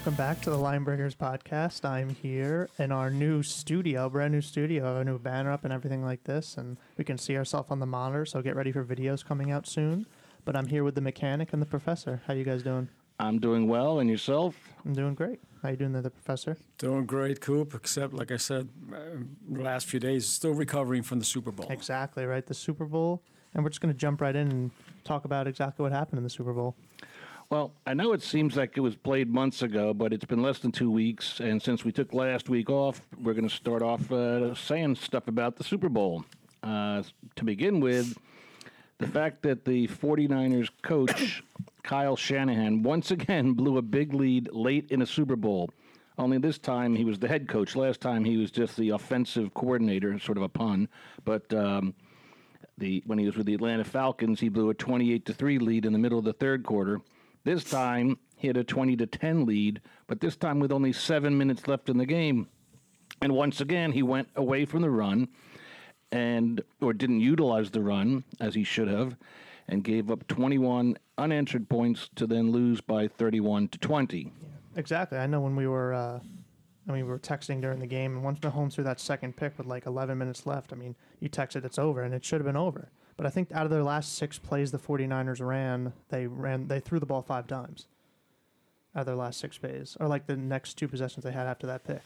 welcome back to the Linebreakers podcast. I'm here in our new studio, brand new studio, a new banner up and everything like this, and we can see ourselves on the monitor. So get ready for videos coming out soon. But I'm here with the mechanic and the professor. How you guys doing? I'm doing well, and yourself? I'm doing great. How you doing there, the professor? Doing great, Coop. Except, like I said, uh, the last few days, still recovering from the Super Bowl. Exactly right. The Super Bowl, and we're just going to jump right in and talk about exactly what happened in the Super Bowl. Well, I know it seems like it was played months ago, but it's been less than two weeks. And since we took last week off, we're going to start off uh, saying stuff about the Super Bowl. Uh, to begin with, the fact that the 49ers coach, Kyle Shanahan, once again blew a big lead late in a Super Bowl. Only this time he was the head coach. Last time he was just the offensive coordinator, sort of a pun. But um, the when he was with the Atlanta Falcons, he blew a 28 to 3 lead in the middle of the third quarter. This time, he had a 20 to 10 lead, but this time with only seven minutes left in the game. And once again, he went away from the run and or didn't utilize the run as he should have and gave up 21 unanswered points to then lose by 31 to 20. Exactly. I know when we were, uh, I mean, we were texting during the game, and once Mahomes threw that second pick with like 11 minutes left, I mean, you texted it's over, and it should have been over. But I think out of their last six plays the 49ers ran, they ran, they threw the ball five times. Out of their last six plays, or like the next two possessions they had after that pick.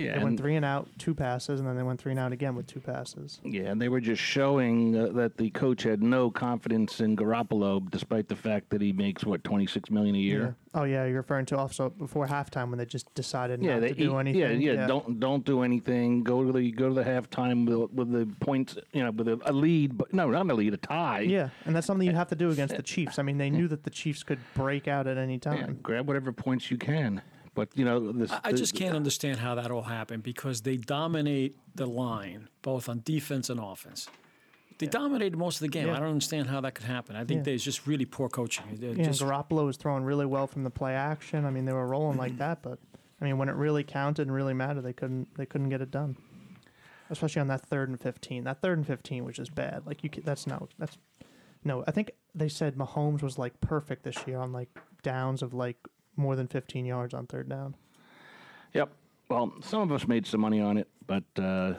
Yeah, They went three and out, two passes, and then they went three and out again with two passes. Yeah, and they were just showing uh, that the coach had no confidence in Garoppolo, despite the fact that he makes what 26 million a year. Oh yeah, you're referring to also before halftime when they just decided not they to do anything. Yeah, yeah, Don't don't do anything. Go to the go to the halftime with, with the points. You know, with a, a lead, but no, not a lead, a tie. Yeah, and that's something you have to do against the Chiefs. I mean, they knew that the Chiefs could break out at any Yeah, time. grab whatever points you can. But you know, this, I I the- just can't understand how that all happened because they dominate the line, both on defense and offense. They dominated most of the game. Yeah. I don't understand how that could happen. I think Yeah. there's just really poor coaching. They're Yeah, just- Garoppolo was throwing really well from the play action. I mean, they were rolling like that, but I mean, when it really counted and really mattered, they couldn't they couldn't get it done. Especially on that third and fifteen. That third and fifteen was just bad. Like you, ca- that's no, that's no. I think they said Mahomes was like perfect this year on like downs of like more than fifteen yards on third down. Yep. Well, some of us made some money on it, but uh,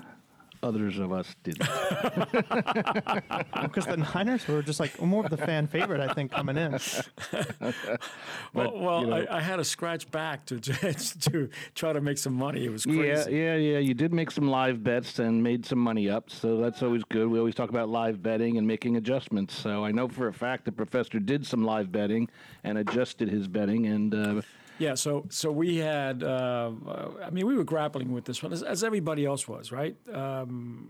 others of us didn't. Because the Niners were just like more of the fan favorite, I think, coming in. well, well you know- I, I had to scratch back to to try to make some money. It was crazy. Yeah, yeah, yeah. You did make some live bets and made some money up, so that's always good. We always talk about live betting and making adjustments. So I know for a fact the professor did some live betting and adjusted his betting, and uh, Yeah, so so we had. Uh, I mean, we were grappling with this one as, as everybody else was, right? Um,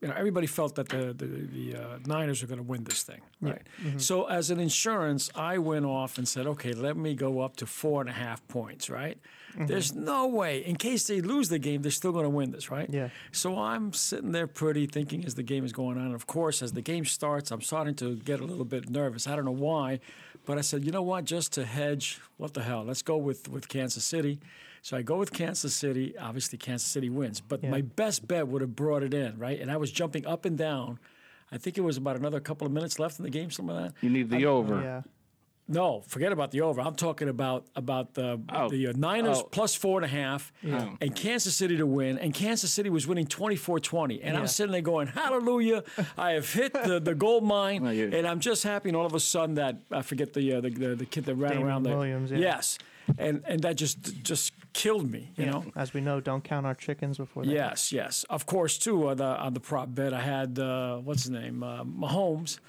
you know, everybody felt that the the, the uh, Niners are going to win this thing, right? So as an insurance, I went off and said, okay, let me go up to four and a half points, right? There's no way, in case they lose the game, they're still going to win this, right? Yeah. So I'm sitting there pretty thinking as the game is going on. And of course, as the game starts, I'm starting to get a little bit nervous. I don't know why, but I said, you know what? Just to hedge, what the hell? Let's go with, with Kansas City. So I go with Kansas City. Obviously, Kansas City wins. But Yeah. my best bet would have brought it in, right? And I was jumping up and down. I think it was about another couple of minutes left in the game, something like that. you need the over. Yeah. No, forget about the over. I'm talking about about the Oh. the uh, Niners Oh. plus four and a half, and Kansas City to win. And Kansas City was winning 24-20. And Yeah. I'm sitting there going, "Hallelujah! I have hit the, the gold mine." Well, and I'm just happy. And all of a sudden, that I forget the uh, the, the the kid that ran Damien around there. Williams, yeah. Yes, and and that just just killed me. You know. As we know, don't count our chickens before they Yes, yes. Of course, too, on the, on the prop bet, I had, uh, what's his name? Uh, Mahomes,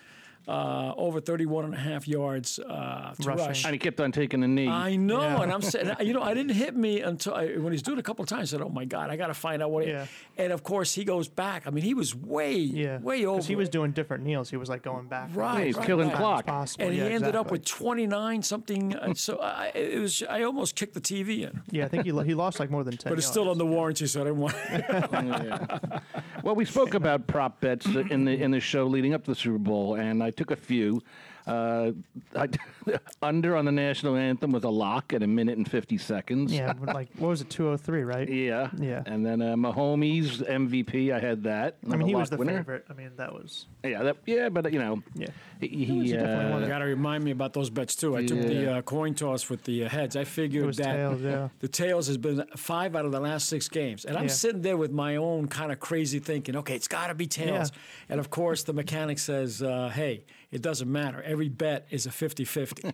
uh, over 31 and a half yards uh, to Rushing. rush. And he kept on taking a knee. I know, Yeah. and I'm saying, you know, I didn't hit me until I, when he's doing it a couple of times. I said, "Oh my God, I got to find out what." He, Yeah. And of course, he goes back. I mean, he was way, Yeah. way over. He was doing different kneels. He was like going back. Right, Yeah, he's right, killing right. clock. Possible. and he yeah, ended up with 29 something. uh, so I, it was, I almost kicked the TV in, Yeah, I think he, lo- he lost like more than 10 but it's still yards. on the warranty, so I didn't want. Yeah. Well, we spoke about prop bets in the in the show leading up to the Super Bowl, and I took a few. Uh, I, under on the national anthem was a lock at a minute and 50 seconds. Yeah, like what was it? Two oh three, right? Yeah. Yeah. And then uh, Mahomes MVP, I had that. I mean, he was the winner. favorite. I mean, that was Yeah, that, yeah, but you know, yeah. He, was he, definitely uh, one You got to remind me about those bets too. I took the uh, coin toss with the uh, heads. I figured It was that tails, yeah. the tails has been five out of the last six games, and I'm Yeah. sitting there with my own kind of crazy thinking. Okay, it's got to be tails, and of course the mechanic says, uh, "Hey, it doesn't matter. Every bet is a 50-50.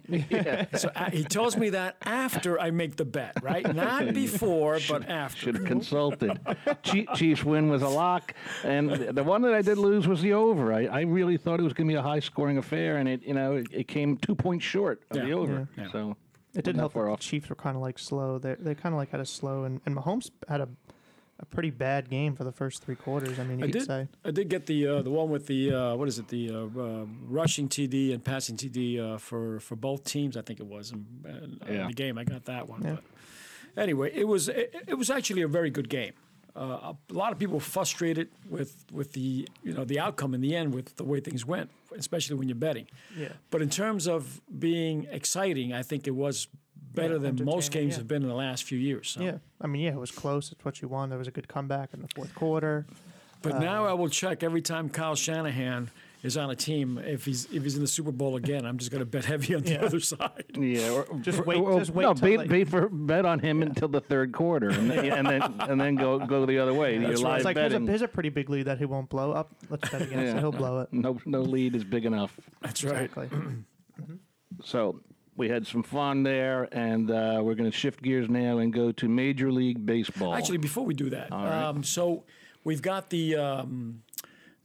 So uh, he tells me that after I make the bet, right? Not before, but after. should have consulted. Chiefs win was a lock, and the one that I did lose was the over. I, I really thought it was going to be a high scoring affair, and it you know it, it came two points short of the over. Yeah. So It did wasn't help. that far The off. Chiefs were kind of like slow. They they kind of like had a slow, and, and Mahomes had a a pretty bad game for the first three quarters. I mean, you I could did. say. I did get the uh, the one with the uh, what is it? The uh, uh, rushing TD and passing TD uh, for for both teams. I think it was in, in uh, Yeah. the game. I got that one. Yeah. But anyway, it was it, it was actually a very good game. Uh, a lot of people were frustrated with with the you know the outcome in the end with the way things went, especially when you're betting. Yeah. But in terms of being exciting, I think it was better Yeah, than most games yeah. have been in the last few years. So. Yeah, I mean, yeah, it was close. It's what you won. There was a good comeback in the fourth quarter. But now I will check every time Kyle Shanahan is on a team. If he's if he's in the Super Bowl again, I'm just going to bet heavy on the Yeah. other side. Yeah, or, Just wait- or- just wait No, till bet, they- bet for bet on him until the third quarter, and then and then, and then go go the other way. You're right. live It's like there's a, betting. there's a pretty big lead that he won't blow up. Let's bet against Yeah. it. He'll blow it. No no lead is big enough. That's right. Exactly. So we had some fun there, and uh, we're going to shift gears now and go to Major League Baseball. Actually, before we do that, right. um, so we've got the um,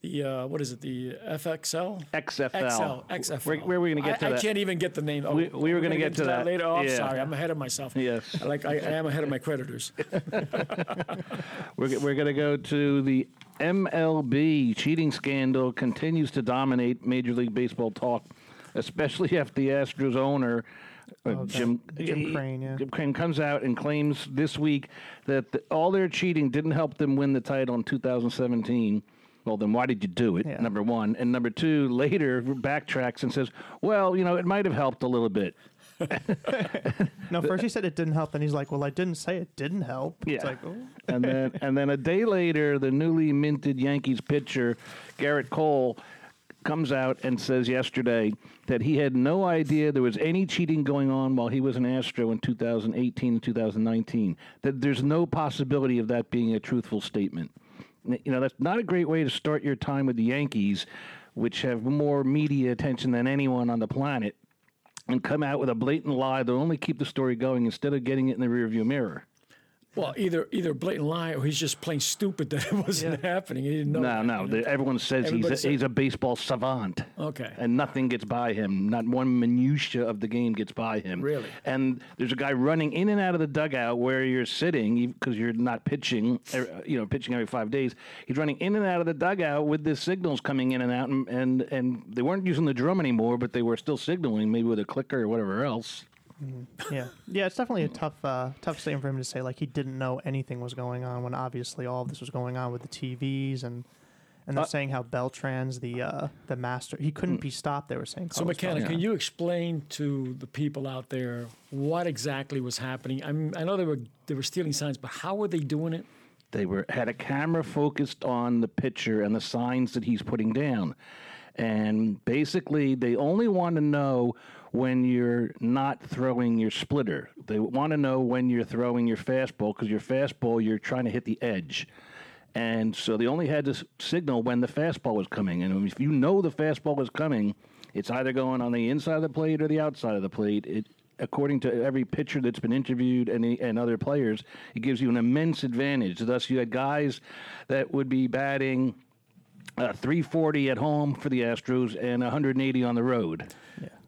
the uh, what is it? The FXL. XFL. XL, XFL. Where, where are we going to get to I that? I can't even get the name. Oh, We- we were we're gonna get to that. later. Oh, I'm Yeah. sorry, I'm ahead of myself. Yes. I Like I, I am ahead of my creditors. We're, we're going to go to the MLB cheating scandal continues to dominate Major League Baseball talk, especially after the Astros owner. uh, Okay. Jim, Jim Crane, yeah. Jim Crane comes out and claims this week that the, all their cheating didn't help them win the title in 2017. Well, then why did you do it? Yeah. Number one. And number two, later backtracks and says, well, you know, it might have helped a little bit. No, first he said it didn't help, and he's like, "Well, I didn't say it didn't help." It's Yeah. like, oh. and then and then a day later, the newly minted Yankees pitcher Gerrit Cole comes out and says yesterday that he had no idea there was any cheating going on while he was an Astro in 2018 and 2019. That there's no possibility of that being a truthful statement. You know, that's not a great way to start your time with the Yankees, which have more media attention than anyone on the planet, and come out with a blatant lie that only keep the story going instead of getting it in the rearview mirror. Well, either either blatant lie or he's just plain stupid that it wasn't happening. He didn't know. No, no. the- everyone says Everybody he's a, said- he's a baseball savant. Okay. And nothing gets by him. Not one minutia of the game gets by him. Really? And there's a guy running in and out of the dugout where you're sitting because you're not pitching. er, You know, pitching every five days. He's running in and out of the dugout with the signals coming in and out, and and, and they weren't using the drum anymore, but they were still signaling, maybe with a clicker or whatever else. Yeah, yeah. It's definitely a tough, uh, tough statement for him to say. Like he didn't know anything was going on when obviously all of this was going on with the TVs and. And they're Uh, saying how Beltran's the uh, the master. He couldn't Mm. be stopped. They were saying. So, Carlos mechanic, Beltran. can you explain to the people out there what exactly was happening? I mean, I know they were they were stealing signs, but how were they doing it? They were had a camera focused on the pitcher and the signs that he's putting down. And basically, they only want to know when you're not throwing your splitter. They want to know when you're throwing your fastball because your fastball, you're trying to hit the edge. And so they only had to signal when the fastball was coming. And if you know the fastball is coming, it's either going on the inside of the plate or the outside of the plate. It, according to every pitcher that's been interviewed and, and other players, it gives you an immense advantage. Thus, you had guys that would be batting uh, 340 at home for the Astros and 180 on the road.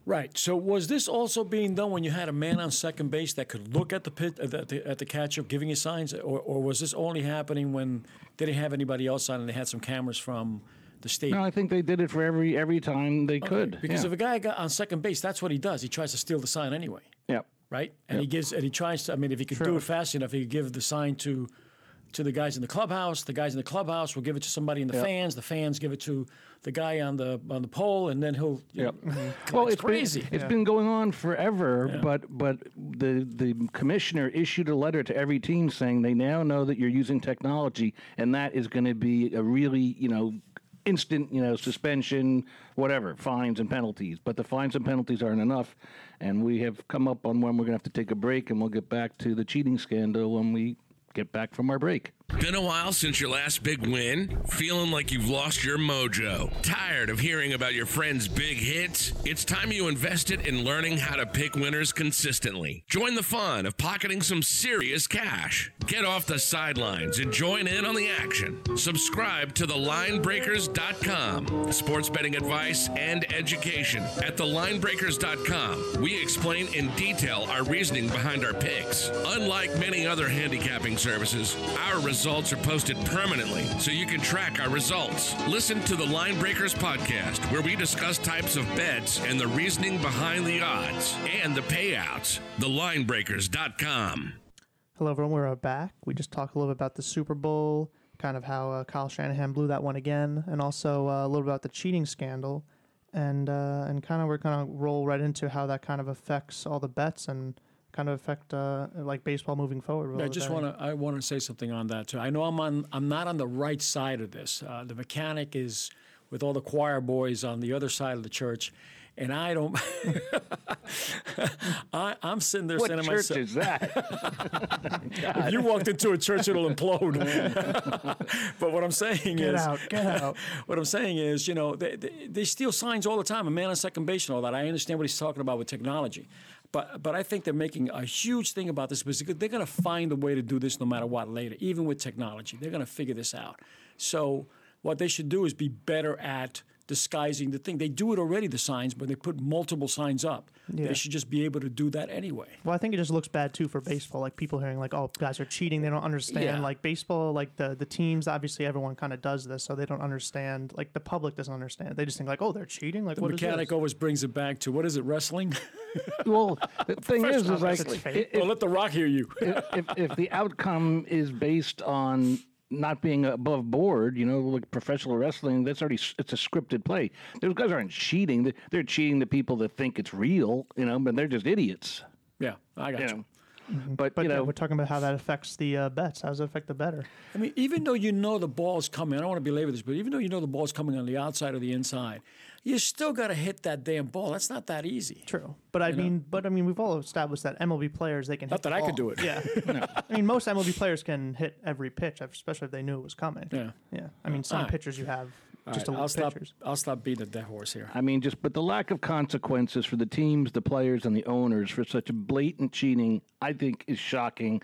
Right. So, was this also being done when you had a man on second base that could look at the pit at the, at the catcher, giving you signs, or, or was this only happening when they didn't have anybody else on and they had some cameras from the stadium? No, I think they did it for every every time they could. Because yeah. if a guy got on second base, that's what he does. He tries to steal the sign anyway. yeah. right? And he gives and he tries to. I mean, if he could do it fast enough, he could give the sign to to the guys in the clubhouse. The guys in the clubhouse will give it to somebody in the fans. The fans give it to the guy on the on the pole, and then he'll. You Yep. know, Well, it's it's crazy. Been, it's been going on forever, but but the the commissioner issued a letter to every team saying they now know that you're using technology, and that is going to be a really you know instant you know suspension, whatever fines and penalties. But the fines and penalties aren't enough, and we have come up on when we're going to have to take a break, and we'll get back to the cheating scandal when we get back from our break. Been a while since your last big win? Feeling like you've lost your mojo? Tired of hearing about your friends' big hits? It's time you invested in learning how to pick winners consistently. Join the fun of pocketing some serious cash. Get off the sidelines and join in on the action. Subscribe to thelinebreakers.com. Sports betting advice and education at thelinebreakers.com. We explain in detail our reasoning behind our picks. Unlike many other handicapping services, our results are posted permanently so you can track our results. Listen to the Line Breakers podcast, where we discuss types of bets and the reasoning behind the odds and the payouts. TheLineBreakers.com. Hello, everyone. We're back. We just talked a little bit about the Super Bowl, kind of how uh, Kyle Shanahan blew that one again, and also uh, a little about the cheating scandal, and uh, and kind of we're gonna roll right into how that kind of affects all the bets and kind of affect uh, like baseball moving forward. I just want to I want to say something on that too. I know I'm on I'm not on the right side of this. Uh, the mechanic is with all the choir boys on the other side of the church, and I don't. I, I'm sitting there What saying to church is that? if you walked into a church, it'll implode. but what I'm saying Get is, out, get out. what I'm saying is, you know, they, they, they steal signs all the time. A man on second base and all that. I understand what he's talking about with technology, but but I think they're making a huge thing about this because they're going to find a way to do this no matter what later, even with technology. They're going to figure this out. So what they should do is be better at disguising the thing. They do it already, the signs, but they put multiple signs up. Yeah. They should just be able to do that anyway. Well, I think it just looks bad too for baseball. Like people hearing like, "Oh, guys are cheating." They don't understand. Yeah. Like baseball, like the the teams. Obviously, everyone kind of does this, so they don't understand. Like the public doesn't understand. They just think like, "Oh, they're cheating." Like The what is mechanic this? always brings it back to what is it, wrestling? well, the thing is, is like wrestling. i- well, let the rock hear you. if, if, if the outcome is based on not being above board, you know, like professional wrestling, that's already it's a scripted play. Those guys aren't cheating; They- they're cheating the people that think it's real, you know, but they're just idiots. yeah, I got You you. know. But, But you yeah, know, we're talking about how that affects the uh, bets. How does it affect the better? I mean, even though you know the ball's coming, I don't want to belabor this, but even though you know the ball's coming on the outside or the inside, you still got to hit that damn ball. That's not that easy. True, but I mean, but I mean, we've all established that MLB players they can. Not hit the that I could do it. Yeah, I mean, most MLB players can hit every pitch, especially if they knew it was coming. Yeah. yeah. I mean, some All right. pitchers you have just All right, elite I'll stop. pitchers. I'll stop beating a dead horse here. I mean, just but the lack of consequences for the teams, the players, and the owners for such blatant cheating, I think, is shocking.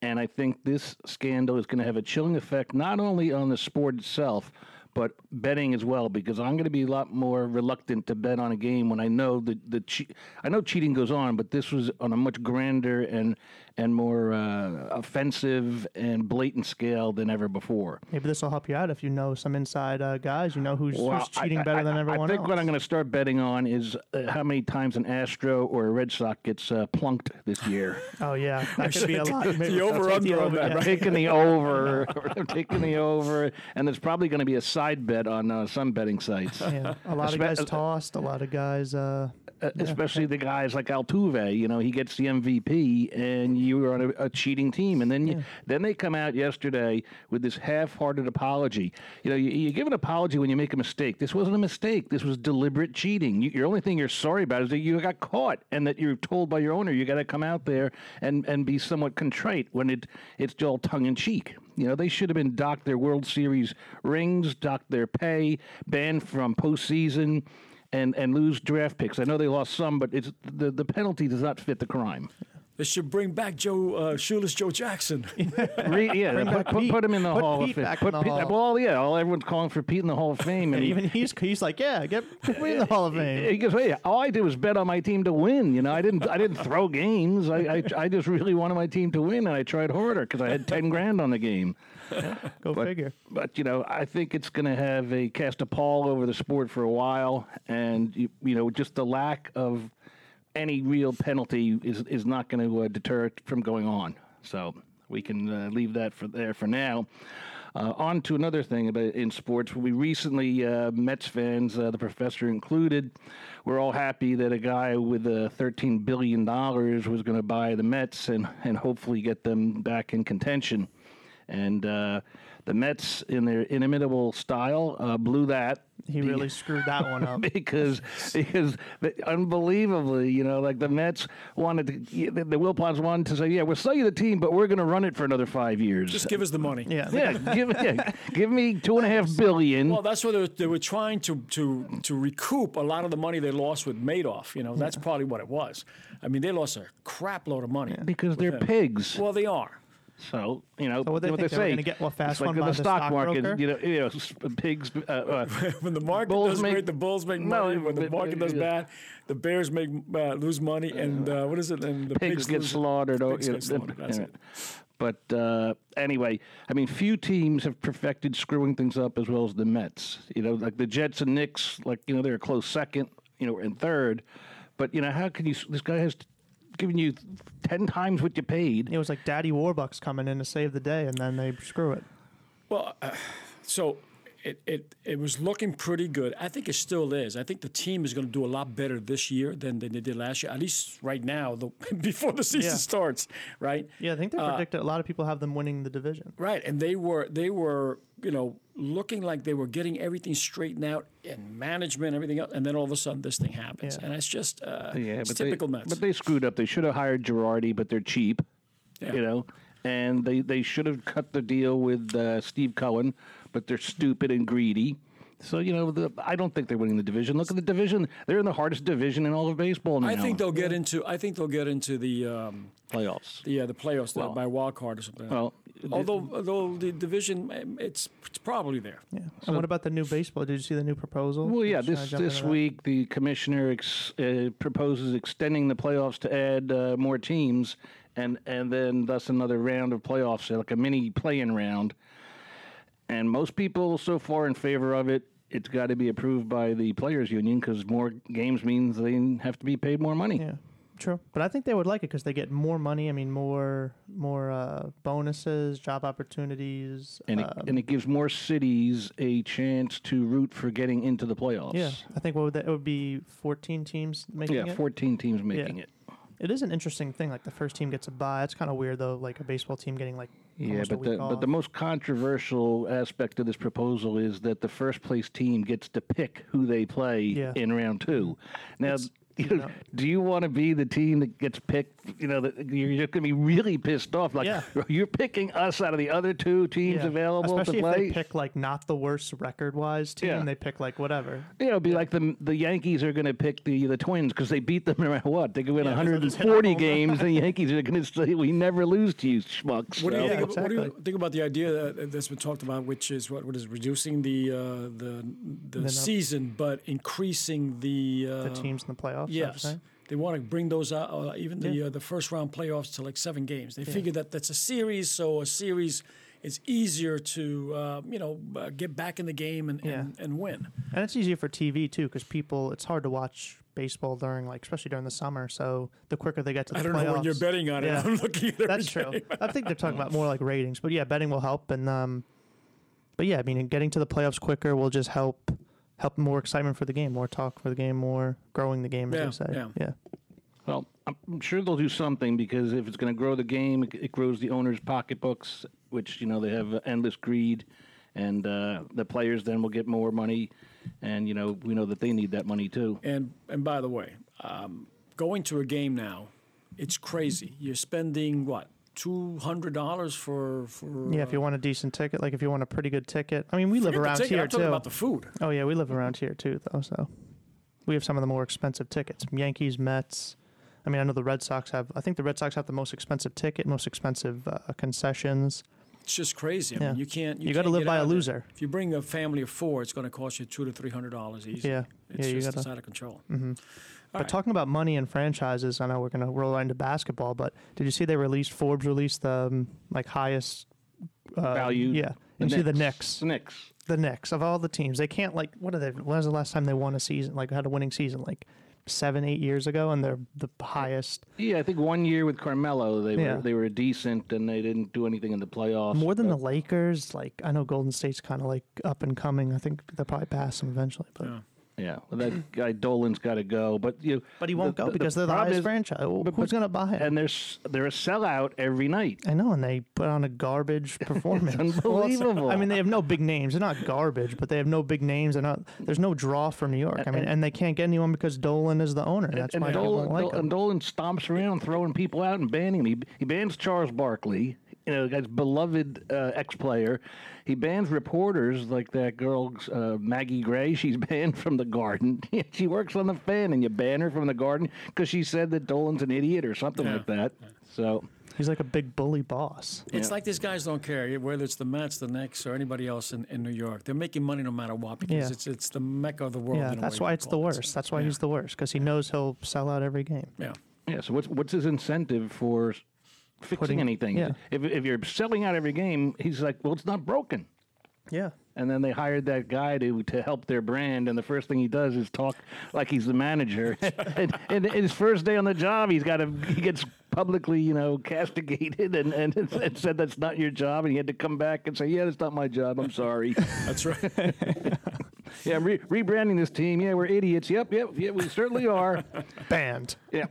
And I think this scandal is going to have a chilling effect not only on the sport itself, but betting as well. Because I'm going to be a lot more reluctant to bet on a game when I know that the che- I know cheating goes on, but this was on a much grander and and more uh, offensive and blatant scale than ever before. Maybe this will help you out if you know some inside uh, guys. You know who's, Well, who's cheating I- better I- than everyone I think else. what I'm going to start betting on is uh, how many times an Astro or a Red Sox gets uh, plunked this year. Oh yeah, that could be a lot. The over-under on that, yeah. I'm taking the over. I'm taking the over, and there's probably going to be a side bet on uh, some betting sites. Yeah, a lot of Espe- guys tossed. A lot of guys. Uh, Uh, especially the guys like Altuve. You know, he gets the MVP, and you were on a, a cheating team, and then you, then they come out yesterday with this half-hearted apology. You know, you, you give an apology when you make a mistake. This wasn't a mistake. This was deliberate cheating. You, your only thing you're sorry about is that you got caught, and that you're told by your owner you got to come out there and and be somewhat contrite when it it's all tongue in cheek. You know, they should have been docked their World Series rings, docked their pay, banned from postseason and and lose draft picks. I know they lost some, but it's the the penalty does not fit the crime. They should bring back Joe uh, Shoeless Joe Jackson. Re, yeah, put, put, put him in the Put Hall Pete of Fame. back Put Pete- Hall. Well, yeah, all everyone's calling for Pete in the Hall of Fame, and and he, even he's he's like, yeah, get put me in the Hall of Fame. he goes, "Hey, all I did was bet on my team to win. You know, I didn't I didn't throw games. I I, I just really wanted my team to win, and I tried harder because I had ten grand on the game." Go but, figure. But you know, I think it's going to have a cast a pall over the sport for a while, and you, you know, just the lack of any real penalty is is not going to uh, deter it from going on. So we can uh, leave that for there for now. Uh, on to another thing about in sports. We recently, uh, Mets fans, uh, the professor included, we're all happy that a guy with uh, $13 billion was going to buy the Mets and, and hopefully get them back in contention. And uh, the Mets, in their inimitable style, uh, blew that. He really screwed that one up. because because the, unbelievably, you know, like the Mets wanted to, the, the Wilpons wanted to say, yeah, we'll sell you the team, but we're going to run it for another five years. Just give us the money. Yeah. yeah, give yeah, give me two and a half billion. Well, that's what they were, they were trying to, to to recoup a lot of the money they lost with Madoff. You know, that's probably what it was. I mean, they lost a crap load of money. because they're him. pigs. Well, they are. So you know what they what think they they say. gonna get, what, fast it's like one in the the stock market. stockbroker? You know, you know, pigs. Uh, uh, When the market Bulls does make- great, the Bulls make No, money. when the but- market does yeah. bad, the Bears make uh, lose money. And uh, what is it? And the pigs pigs, get lose- slaughtered. oh, Pigs you get slaughtered. That's yeah. it. But uh, anyway, I mean, few teams have perfected screwing things up as well as the Mets. You know, like the Jets and Knicks, like you know, they're a close second, you know, and third. But you know, how can you? This guy has given you ten times what you paid. It was like Daddy Warbucks coming in to save the day, and then they screw it. Well, uh, so it, it it was looking pretty good. I think it still is. I think the team is going to do a lot better this year than, than they did last year. At least right now, the, before the season Yeah. starts, right? Yeah, I think they Uh, predicted a lot of people have them winning the division. Right, and they were they were you know looking like they were getting everything straightened out in management, everything else, and then all of a sudden this thing happens, Yeah. and it's just uh, Yeah, it's but typical they, Mets. But they screwed up. They should have hired Girardi, but they're cheap. Yeah. You know, and they they should have cut the deal with uh, Steve Cohen, but they're stupid and greedy. So you know, the, I don't think they're winning the division. Look at the division; they're in the hardest division in all of baseball now. I think they'll get into I think they'll get into the um, playoffs. the uh, the playoffs Well- by wild card or something. Well, although although the division it's it's probably there. Yeah. and what about the new baseball? Did you see the new proposal? Well, yeah. Just trying to This this into that. week, the commissioner ex, uh, proposes extending the playoffs to add uh, more teams, and and then thus another round of playoffs, like a mini play-in round. And most people so far in favor of it. It's got to be approved by the players' union because more games means they have to be paid more money. Yeah, true. But I think they would like it because they get more money. I mean, more more uh, bonuses, job opportunities. And it, um, and it gives more cities a chance to root for getting into the playoffs. yeah, I think what would that? It would be fourteen teams making Yeah, it. 14 teams making it. It is an interesting thing. Like the first team gets a bye. It's kind of weird though. Like a baseball team getting like Yeah, but the off. but the most controversial aspect of this proposal is that the first place team gets to pick who they play Yeah. in round two. Now, you you know, know- do you want to be the team that gets picked? You know, that you're just going to be really pissed off. Like Yeah. you're picking us out of the other two teams Yeah. available Especially to if play. they pick like not the worst record wise team. Yeah. They pick like whatever. you know, it'd be like the the Yankees are going to pick the the Twins because they beat them no matter what. They could win Yeah, 'cause they'll hit 140 games, and the Yankees are going to say, "We never lose to you, schmucks." What do you, think, Yeah, of- what do you think about the idea that, that's been talked about, which is what what is reducing the uh, the the, num- season, but increasing the uh, The teams in the playoffs. Is that what you're Yes, they want to bring those out, uh, even the Yeah. uh, the first round playoffs to like seven games. They figure that that's a series, so a series is easier to uh, you know uh, get back in the game and, and, and win. And it's easier for TV too because people. It's hard to watch baseball during like especially during the summer. So the quicker they get to the I don't playoffs, know when you're betting on it. I'm looking at That's true. I think they're talking about more like ratings, but yeah, betting will help. And um, but yeah, I mean, getting to the playoffs quicker will just help help more excitement for the game, more talk for the game, more growing the game, as Yeah, they say. yeah. yeah. Well, I'm sure they'll do something because if it's going to grow the game, it, it grows the owners' pocketbooks, which you know they have endless greed, and uh, the players then will get more money, and you know we know that they need that money too. And and by the way, um, going to a game now, it's crazy. You're spending what two hundred dollars for for Yeah, if you want a decent ticket, like if you want a pretty good ticket. I mean, we live around here I'm too. about the food. oh yeah, we live around here too, though. So we have some of the more expensive tickets. Yankees, Mets. I mean, I know the Red Sox have. I think the Red Sox have the most expensive ticket, most expensive uh, concessions. It's just crazy. I Yeah. mean, you can't. You, You gotta live by a out of there. loser. If you bring a family of four, it's going to cost you two to three hundred dollars easy. Yeah. it's Yeah, you just gotta- it's out of control. But right. talking about money and franchises, I know we're going to roll into basketball, but did you see they released Forbes released the um, like highest uh, Value. Yeah, and see the Knicks, The Knicks. the Knicks of all the teams, they can't like what are they? When was the last time they won a season? Like had a winning season? Like seven, eight years ago, and they're the highest, Yeah, I think one year with Carmelo, they Yeah. were they were decent and they didn't do anything in the playoffs. more than the Lakers. Like I know Golden State's kind of like up and coming. I think they'll probably pass them eventually, but Yeah. Yeah, well, that guy Dolan's got to go, but you. but he won't the- go the- because they're the highest is- franchise. Well, but- Who's going to buy it? And they're they're a sellout every night. I know, and they put on a garbage performance. Unbelievable. I mean, they have no big names. They're not garbage, but they have no big names. They're not. There's no draw for New York. I mean, And- and they can't get anyone because Dolan is the owner. That's and why people Dolan, like Dol- him. and Dolan stomps around throwing people out and banning them. He, he bans Charles Barkley, you know, the guy's beloved uh, ex-player. He bans reporters like that girl uh, Maggie Gray. She's banned from the Garden. she works on the fan, and you ban her from the Garden because she said that Dolan's an idiot or something Yeah. like that. So He's like a big bully boss. It's Yeah. like these guys don't care whether it's the Mets, the Knicks, or anybody else in, in New York. They're making money no matter what because Yeah. it's it's the mecca of the world. Yeah, in that's why it's the call it. worst. That's why Yeah. he's the worst because he knows he'll sell out every game. Yeah. yeah, so what's what's his incentive for fixing Putting- anything? yeah. If if you're selling out every game, he's like, well, it's not broken. Yeah. And then they hired that guy to to help their brand, and the first thing he does is talk like he's the manager. and, and his first day on the job, he's got to he gets publicly, you know, castigated and, and and said that's not your job, and he had to come back and say, yeah, that's not my job. I'm sorry. That's right. yeah, I'm re- rebranding this team. Yeah, we're idiots. Yep, yep, yeah, we certainly are. Banned. Yeah.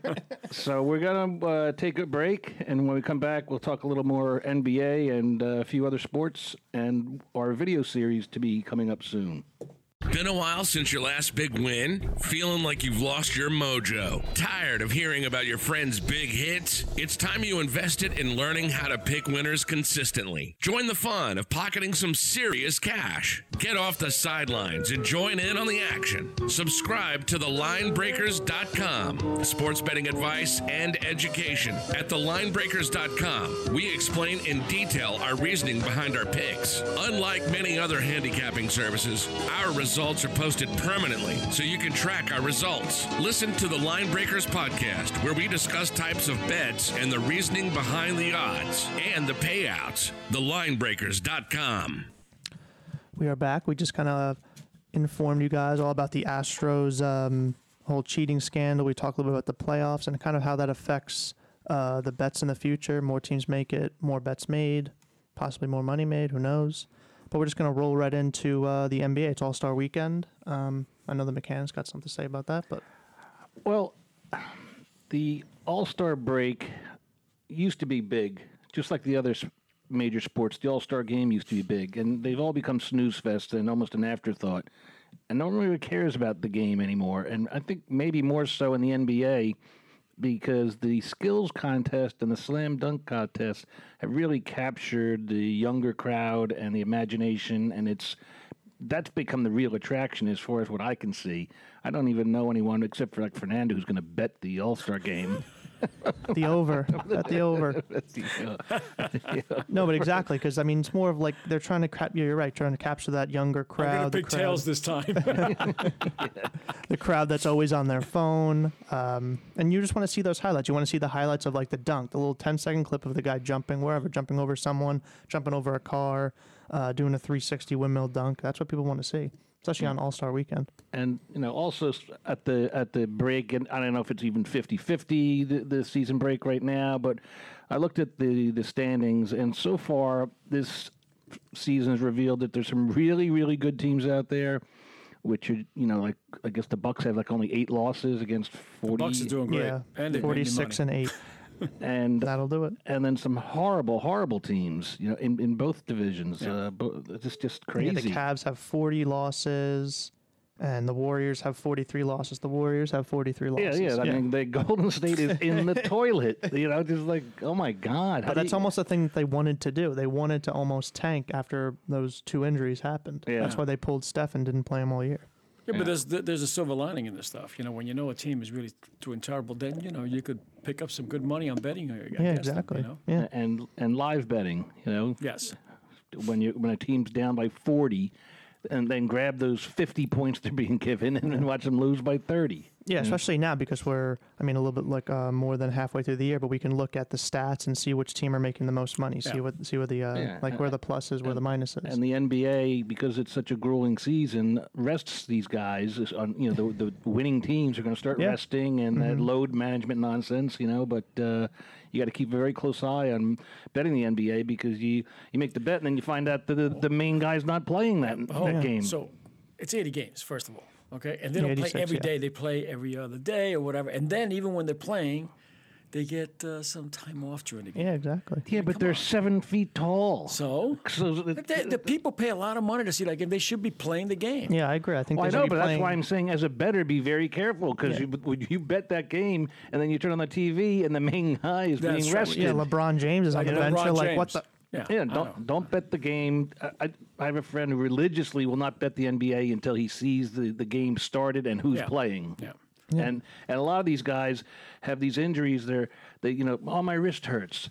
so we're gonna uh, take a break, and when we come back, we'll talk a little more NBA and uh, a few other sports, and our video series to be coming up soon. Been a while since your last big win? Feeling like you've lost your mojo? Tired of hearing about your friends' big hits? It's time you invested in learning how to pick winners consistently. Join the fun of pocketing some serious cash. Get off the sidelines and join in on the action. Subscribe to thelinebreakers.com. Sports betting advice and education. At thelinebreakers.com, we explain in detail our reasoning behind our picks. Unlike many other handicapping services, our results are posted permanently so you can track our results. Listen to the Line Breakers podcast, where we discuss types of bets and the reasoning behind the odds and the payouts. Thelinebreakers.com. We are back. We just kind of informed you guys all about the Astros um, whole cheating scandal. We talked a little bit about the playoffs and kind of how that affects uh, the bets in the future. More teams make it, more bets made, possibly more money made. Who knows? But we're just going to roll right into uh, the NBA. It's All Star Weekend. Um, I know the mechanics got something to say about that, but Well, the All Star break used to be big, just like the other major sports. The All Star game used to be big, and they've all become snooze fest and almost an afterthought. And no one really cares about the game anymore. And I think maybe more so in the NBA because the skills contest and the slam dunk contest have really captured the younger crowd and the imagination, and it's that's become the real attraction as far as what I can see. I don't even know anyone except for like Fernando who's going to bet the All Star game. the over, at the over. Yeah. No, but exactly because I mean it's more of like they're trying to cap. You're right, trying to capture that younger I'm crowd. the pick crowd tails this time. the crowd that's always on their phone. Um, and you just want to see those highlights. You want to see the highlights of like the dunk, the little 10 second clip of the guy jumping wherever, jumping over someone, jumping over a car, uh, doing a 360 windmill dunk. That's what people want to see, especially on All Star Weekend. and you know also at the at the break and i don't know if it's even 50-50 the, the season break right now but i looked at the the standings and so far this season has revealed that there's some really really good teams out there which are you know like i guess the bucks have like only eight losses against 40 Bucks are doing great. Yeah, and 46 money. and 8. And That'll do it. and then some horrible horrible teams you know in, in both divisions Yeah. uh, just Yeah, crazy the Cavs have 40 losses, and the Warriors have 43 losses. The Warriors have 43 losses. yeah. Yeah. I mean, the Golden State is in the toilet. You know, just like, oh my God. But that's you- almost the thing that they wanted to do. They wanted to almost tank after those two injuries happened. Yeah. That's why they pulled Steph and didn't play him all year. Yeah, but there's there's a silver lining in this stuff. You know, when you know a team is really doing terrible, then you know you could pick up some good money on betting. I yeah, guess, then, exactly. You know? Yeah. and and live betting. You know, Yes. when you when a team's down by forty, and then grab those fifty points they're being given, and then watch them lose by thirty. Yeah, especially now because we're, I mean, a little bit like uh, more than halfway through the year, but we can look at the stats and see which team are making the most money. See what, see where the, uh, Yeah, like where the pluses, where the minuses. And the NBA, because it's such a grueling season, rests these guys. On you know, the, the winning teams are going to start Yeah. resting and that load management nonsense. You know, but uh, you got to keep a very close eye on betting the NBA because you you make the bet and then you find out that the, the main guy's not playing that, that game. So it's 80 games, first of all. Okay. And they don't play 86, every yeah. day. They play every other day or whatever. And then even when they're playing, they get uh, some time off during the game. yeah, exactly. yeah, but they're seven feet tall. So So the, but the, the people pay a lot of money to see that game. They should be playing the game. Yeah, I agree. I think Well, I they should know, be but that's why I'm saying, as a better, be very careful because you, when you bet that game and then you turn on the TV and the main guy is That's being right. rested. Yeah, LeBron James is on Like the bench. LeBron You're like, what the? Yeah. Yeah, don't don't bet the game. I, I, I have a friend who religiously will not bet the NBA until he sees the, the game started and who's Yeah. playing. Yeah. yeah. And and a lot of these guys have these injuries. They're they you know oh my wrist hurts.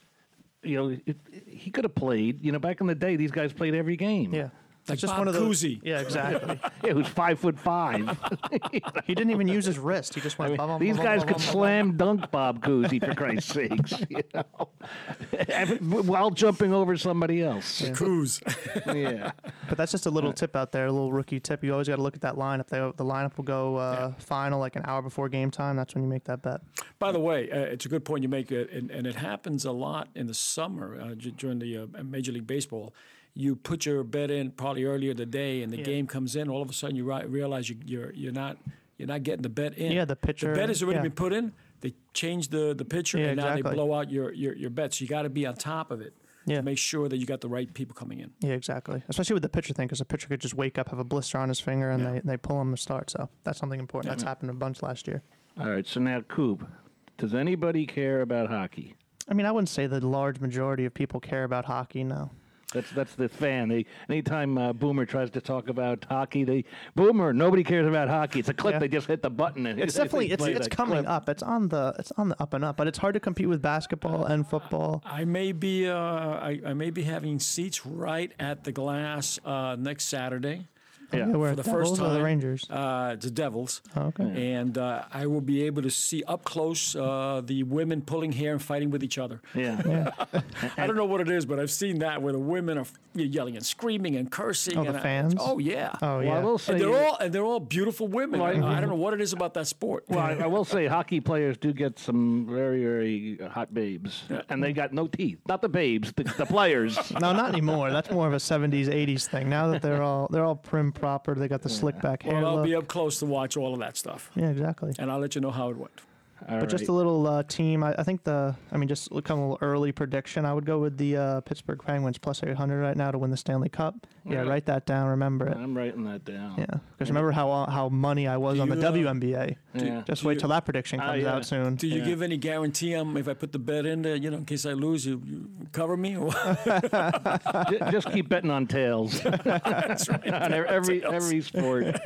You know it, he could have played. You know back in the day these guys played every game. Yeah. Like just Bob one of those. Cousy. Yeah, exactly. yeah, who's five foot five. he didn't even use his wrist. He just went. bum, bum, These bum, guys bum, could bum, bum, slam dunk Bob Cousy for Christ's sakes, you know, while jumping over somebody else. Cruise. Yeah. But that's just a little tip out there, a little rookie tip. You always got to look at that lineup. They, the lineup will go uh, final like an hour before game time. That's when you make that bet. By the way, uh, it's a good point you make, uh, and, and it happens a lot in the summer uh, during the uh, Major League Baseball. You put your bet in probably earlier the day, and the game comes in. All of a sudden, you ri- realize you, you're you're not you're not getting the bet in. Yeah, the pitcher- The bet has already yeah. been put in. They change the the pitcher, Yeah, and now exactly. they blow out your your, your bet. So you got to be on top of it Yeah. to make sure that you got the right people coming in. Yeah, exactly. Especially with the pitcher thing, because the pitcher could just wake up, have a blister on his finger, and they, they pull him to start. So that's something important. That's happened a bunch last year. All right. So now, Coop, does anybody care about hockey? I mean, I wouldn't say the large majority of people care about hockey. No. That's that's the fan. They anytime uh, Boomer tries to talk about hockey, they Boomer. Nobody cares about hockey. It's a clip. Yeah. They just hit the button and It's definitely it's it's coming clip. up. It's on the it's on the up and up, but it's hard to compete with basketball and football. I may be uh, I, I may be having seats right at the glass uh, next Saturday. Yeah. Yeah, for the first time. or the. Rangers. Uh, the Devils. Oh, okay. And uh, I will be able to see up close uh, the women pulling hair and fighting with each other. Yeah. I don't know what it is, but I've seen that where the women are yelling and screaming and cursing. Oh, the and I- fans? oh yeah. Oh Well, yeah. I will say. And they're all and they're all beautiful women. Well, I, I don't know what it is about that sport. well, I, I will say hockey players do get some very, very hot babes, and they got no teeth. Not the babes, the, the players. no, not anymore. That's more of a '70s, '80s thing. Now that they're all they're all prim proper, they got the slick back hair well, I'll be up close to watch all of that stuff, yeah, exactly. and I'll let you know how it went. All But just a little uh, team. I, I think the. I mean, just look on a little early prediction. I would go with the uh, Pittsburgh Penguins plus 800 right now to win the Stanley Cup. Yeah, Yeah. write that down. Remember it. I'm writing that down. Yeah, because remember how how money I was Do on the you, uh, WNBA. Yeah. Just do wait you- till that prediction Ah, comes yeah. out soon. Do you Yeah. give any guarantee um, if I put the bet in there, you know, in case I lose, you, you cover me? Or just keep betting on tails That's right. on every every sport.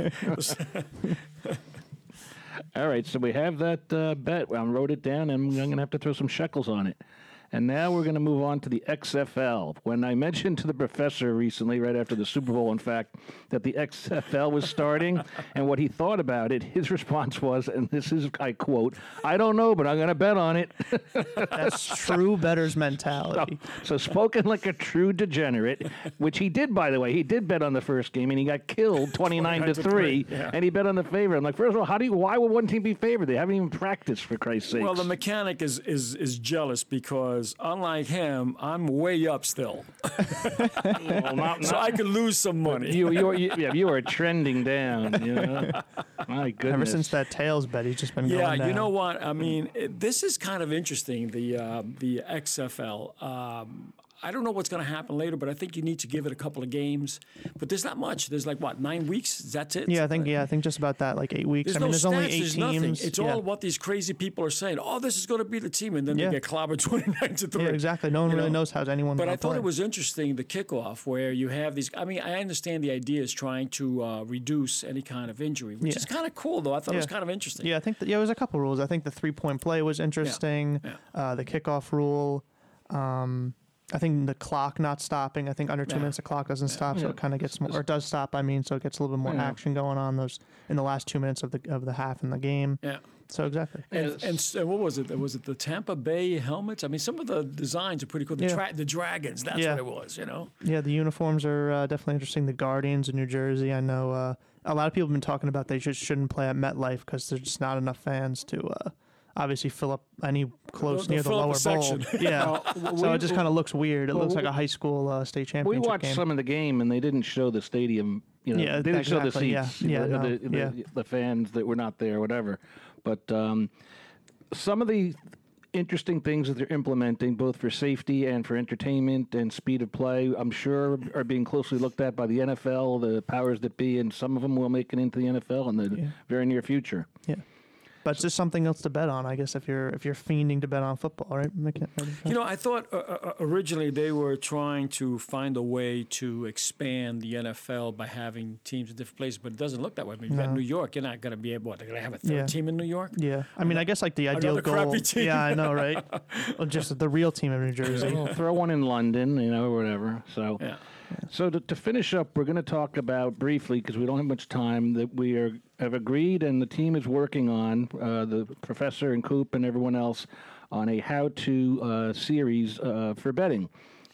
All right, so we have that uh, bet. I wrote it down, and I'm going to have to throw some shekels on it. And now we're going to move on to the XFL. When I mentioned to the professor recently, right after the Super Bowl, in fact, that the XFL was starting and what he thought about it, his response was, and this is, I quote, I don't know, but I'm going to bet on it. That's true better's mentality. So spoken like a true degenerate, which he did, by the way. He did bet on the first game, and he got killed twenty nine to 29 to three. three, yeah. And he bet on the favorite. I'm like, first of all, how do you? Why would one team be favored? They haven't even practiced, for Christ's sake. well, the mechanic is, is is jealous because unlike him, I'm way up still, well, not, so not- I could lose some money. you, you, are, you, yeah, you are trending down. You know? My goodness. Ever since that tails bet, he's just been Yeah, going down. Yeah, you know what? I mean, it, this is kind of interesting. The uh, the XFL. Um, I don't know what's going to happen later, but I think you need to give it a couple of games. But there's not much. There's like what nine weeks. That's it. Yeah, I think yeah, I think just about that, like eight weeks. There's I mean, no there's stats. only eight there's teams. nothing. It's yeah. all what these crazy people are saying. Oh, this is going to be the team, and then Yeah. they get clobbered 29 to three. Yeah, exactly. No one You really know? knows how anyone. But I thought play. it was interesting the kickoff where you have these. I mean, I understand the idea is trying to uh, reduce any kind of injury, which Yeah. is kind of cool, though. I thought it was kind of interesting. Yeah, I think that, yeah, it was a couple rules. I think the three point play was interesting. Yeah. Uh, the kickoff rule. Um, I think the clock not stopping. I think under two Yeah. minutes the clock doesn't stop, so it kind of gets more, or it does stop. I mean, so it gets a little bit more Yeah. action going on those in the last two minutes of the of the half in the game. Yeah. So exactly. And, and and what was it? Was it the Tampa Bay helmets? I mean, some of the designs are pretty cool. The, Yeah. tra- the dragons, that's Yeah. what it was, you know? Yeah, the uniforms are uh, definitely interesting. The Guardians in New Jersey, I know uh, a lot of people have been talking about they just shouldn't play at MetLife because there's just not enough fans to uh, obviously fill up any close They'll near the fill up a lower bowl. section. Yeah, Well, so we- it just kind of looks weird. It well, looks like a high school uh, state champion. We championship watched game. some of the game, and they didn't show the stadium. You know, Yeah, they didn't show the exactly, yeah, seats. yeah, the, no, the, the, yeah. the fans that were not there, whatever. But um, some of the interesting things that they're implementing, both for safety and for entertainment and speed of play, I'm sure are being closely looked at by the NFL, the powers that be, and some of them will make it into the NFL in the Yeah. very near future. yeah, but it's just something else to bet on, I guess. If you're if you're fiending to bet on football, right? You know, I thought uh, uh, originally they were trying to find a way to expand the NFL by having teams in different places, but it doesn't look that way. I mean, you got No. New York, you're not going to be able. What, they're going to have a third Yeah. team in New York? Yeah, I mean, I guess like the ideal goal. team. Yeah, I know, right? Well, just the real team of New Jersey. Well, throw one in London, you know, or whatever. So. Yeah. So to, to finish up, we're going to talk about briefly because we don't have much time that we are have agreed and the team is working on uh, the professor and Coop and everyone else on a how-to uh, series uh, for betting,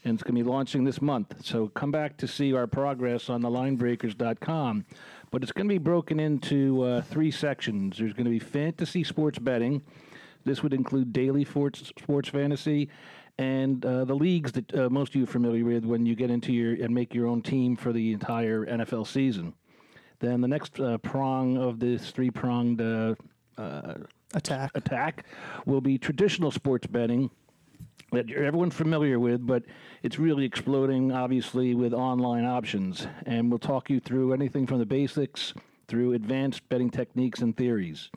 and it's going to be launching this month. So come back to see our progress on the linebreakers.com. But it's going to be broken into uh, three sections. There's going to be fantasy sports betting. This would include daily sports, sports fantasy and uh, the leagues that uh, most of you are familiar with when you get into your and make your own team for the entire NFL season. Then the next uh, prong of this three pronged uh, uh, Attack. attack will be traditional sports betting that you're everyone familiar with, but it's really exploding, obviously, with online options. And we'll talk you through anything from the basics through advanced betting techniques and theories.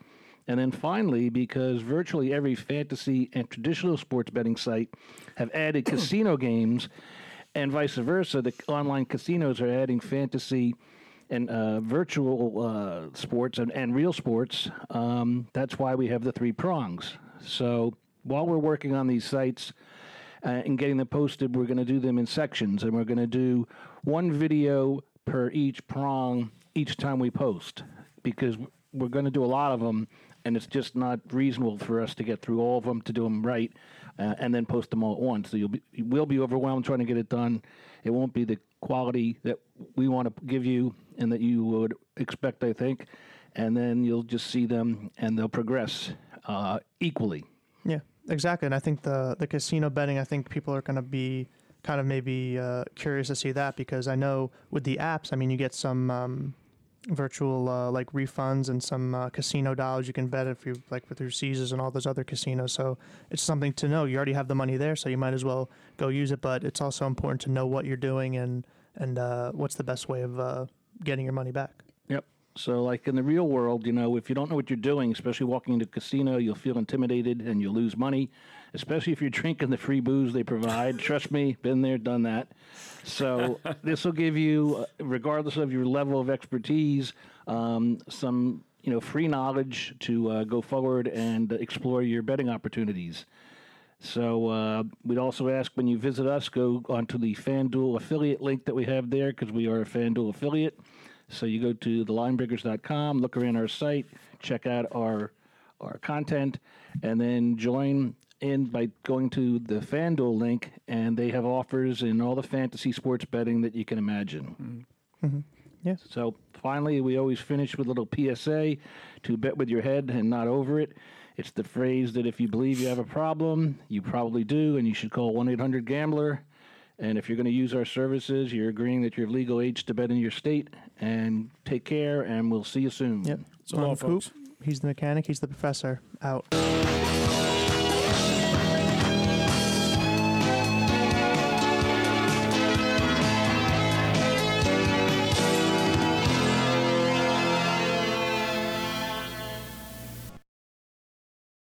And then finally, because virtually every fantasy and traditional sports betting site have added casino games, and vice versa, the online casinos are adding fantasy and uh, virtual uh, sports and, and real sports. Um, that's why we have the three prongs. So while we're working on these sites uh, and getting them posted, we're going to do them in sections, and we're going to do one video per each prong each time we post because we're going to do a lot of them, and it's just not reasonable for us to get through all of them to do them right. Uh, and then post them all at once. So you'll be you will be overwhelmed trying to get it done. It won't be the quality that we want to give you and that you would expect, I think. And then you'll just see them, and they'll progress uh, equally. Yeah, exactly. And I think the the casino betting, I think people are going to be kind of maybe uh, curious to see that because I know with the apps, I mean, you get some um, virtual uh, like refunds and some uh, casino dollars you can bet if you like through Caesars and all those other casinos. So it's something to know. You already have the money there, so you might as well go use it. But it's also important to know what you're doing and and uh, what's the best way of uh, getting your money back. Yep. So, like in the real world, you know, if you don't know what you're doing, especially walking into a casino, you'll feel intimidated and you'll lose money, especially if you're drinking the free booze they provide. Trust me, been there, done that. So, this will give you, uh, regardless of your level of expertise, um, some you know free knowledge to uh, go forward and explore your betting opportunities. So uh, we'd also ask when you visit us, go onto the FanDuel affiliate link that we have there because we are a FanDuel affiliate. So you go to thelinebreakers.com, look around our site, check out our our content, and then join in by going to the FanDuel link, and they have offers in all the fantasy sports betting that you can imagine. Yes. So finally, we always finish with a little PSA to bet with your head and not over it. It's the phrase that if you believe you have a problem, you probably do, and you should call 1 800 Gambler. And if you're going to use our services, you're agreeing that you're of legal age to bet in your state. And take care, and we'll see you soon. Yep. So long, I'm Coop. folks. He's the mechanic. He's the professor. Out.